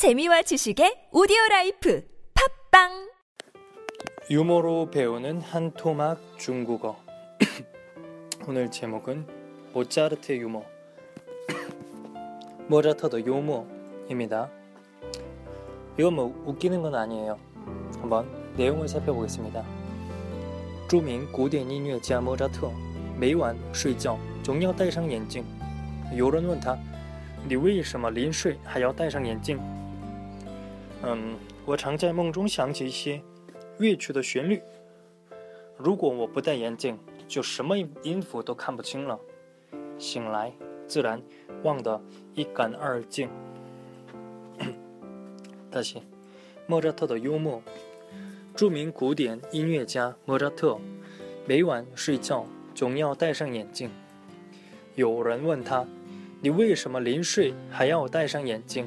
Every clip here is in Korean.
재미와 지식의 오디오 라이프 팝빵 유머로 배우는 한 토막 중국어 오늘 제목은 모차르트 유머 모차르트의 유머입니다. 이건 뭐 웃기는 건 아니에요. 한번 내용을 살펴보겠습니다. 著名古典音乐家莫扎特每晚睡觉总要戴上眼镜。有人问他：“你为什么临睡还要戴上眼镜？” 嗯，我常在梦中想起一些乐曲的旋律。如果我不戴眼镜，就什么音符都看不清了。醒来自然忘得一干二净。大西，莫扎特的幽默。著名古典音乐家莫扎特每晚睡觉总要戴上眼镜。有人问他：“你为什么临睡还要戴上眼镜？”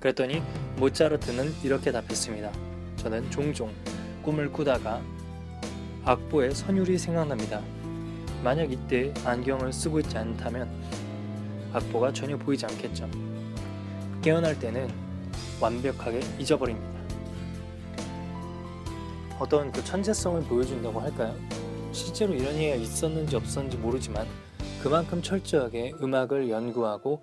그랬더니 모차르트는 이렇게 답했습니다. 저는 종종 꿈을 꾸다가 악보의 선율이 생각납니다. 만약 이때 안경을 쓰고 있지 않다면 악보가 전혀 보이지 않겠죠. 깨어날 때는 완벽하게 잊어버립니다. 어떤 그 천재성을 보여준다고 할까요? 실제로 이런 얘기가 있었는지 없었는지 모르지만 그만큼 철저하게 음악을 연구하고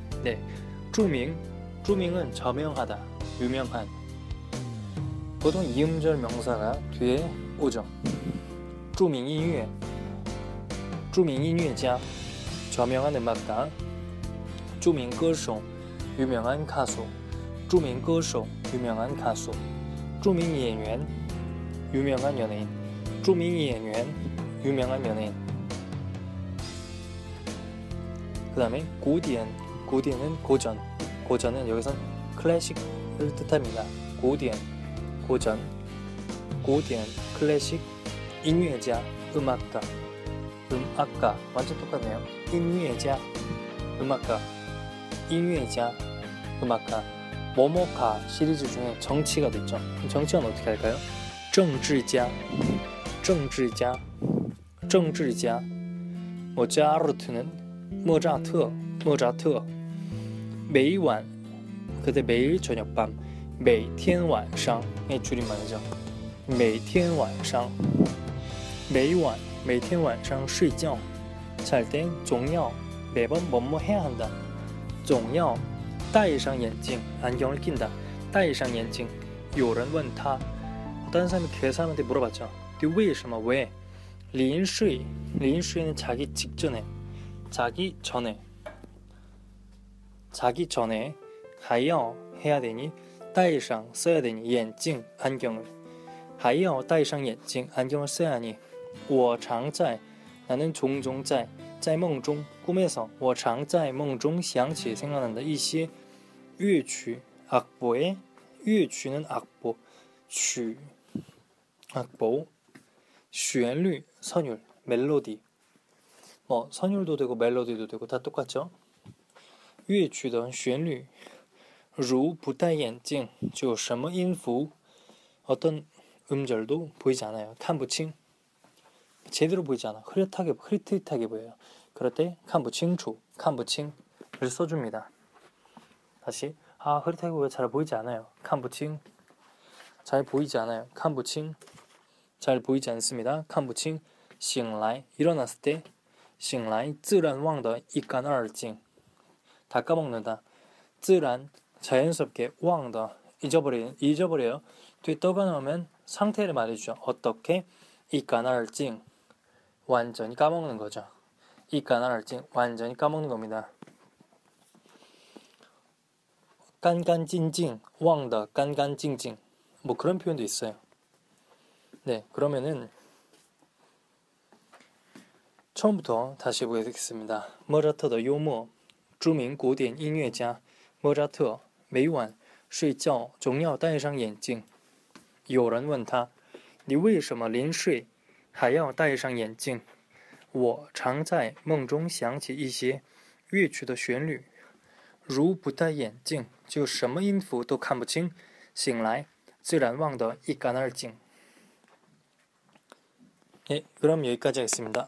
네, 주명, 주명은 저명하다, 유명한. 보통 이음절 명사가 뒤에 오죠. 著名音乐,著名音乐家, 저명한 음악가, 著名歌手, 유명한 가수, 著名歌手, 유명한 가수, 著名演员, 유명한 연예인, 著名演员, 유명한 연예인. 그 다음에 고디언. 고디엔은 고전, 고전은 여기선 클래식을 뜻합니다. 고디엔, 고전, 고디엔, 클래식, 인류애자, 음악가, 음악가 완전 똑같네요. 인류애자, 음악가, 인류애자, 음악가. 모모카 시리즈 중에 정치가 됐죠. 정치는 어떻게 할까요? 정치자, 정치자, 정치자. 모차르트는 모차트, 모차트. 매일晚 그때 매일 저녁밤 每天晚上의 줄임말이죠 每天晚上每晚每天晚上睡觉잘 때总要 매번 뭐뭐 해야 한다 总要戴上眼镜 안경을 낀다 戴上眼镜有人问他 어떤 사람이 그 사람한테 물어봤죠 你为什么왜 临睡临睡는 자기 직전에 자기 전에 자기 전에 하여 해야 되니 戴上 써야 되니 眼镜 안경을 하여 戴上 眼镜 안경을 써야 하니 我常在 나는 종종 在在梦中 꿈에서 我常在梦中想起 생각난다 一些 乐曲 악보의 乐曲는 악보 曲 악보 旋律 선율 멜로디 뭐 선율도 되고 멜로디도 되고 다 똑같죠. 乐曲的旋律如不戴眼镜就什么音符 어떤 음절도 보이지 않아요. 看不清 제대로 보이지 않아. 흐릿하게 흐릿하게 보여요. 그럴 때 看不清楚,看不清를 써줍니다. 다시 아 흐릿하게 보여 잘 보이지 않아요. 看不清잘 보이지 않아요. 看不清잘 보이지 않습니다. 看不清醒来 일어났을 때 醒来自然忘得一干二净 다 까먹는다. 쯔란 자연스럽게 우왕다 잊어버린 잊어버려요. 뒤에 떠가놓으면 상태를 말해주죠. 어떻게 이까나를찡 완전히 까먹는 거죠. 이까나를찡 완전히 까먹는 겁니다. 깐깐찡찡 왕다 깐깐찡찡 뭐 그런 표현도 있어요. 네 그러면은 처음부터 다시 보겠습니다. 머라터더 요모 著名古典音乐家莫扎特每晚睡觉总要戴上眼镜。有人问他：“你为什么临睡还要戴上眼镜？”我常在梦中想起一些乐曲的旋律，如不戴眼镜就什么音符都看不清，醒来自然忘得一干二净。 예, 그럼 여기까지 하겠습니다.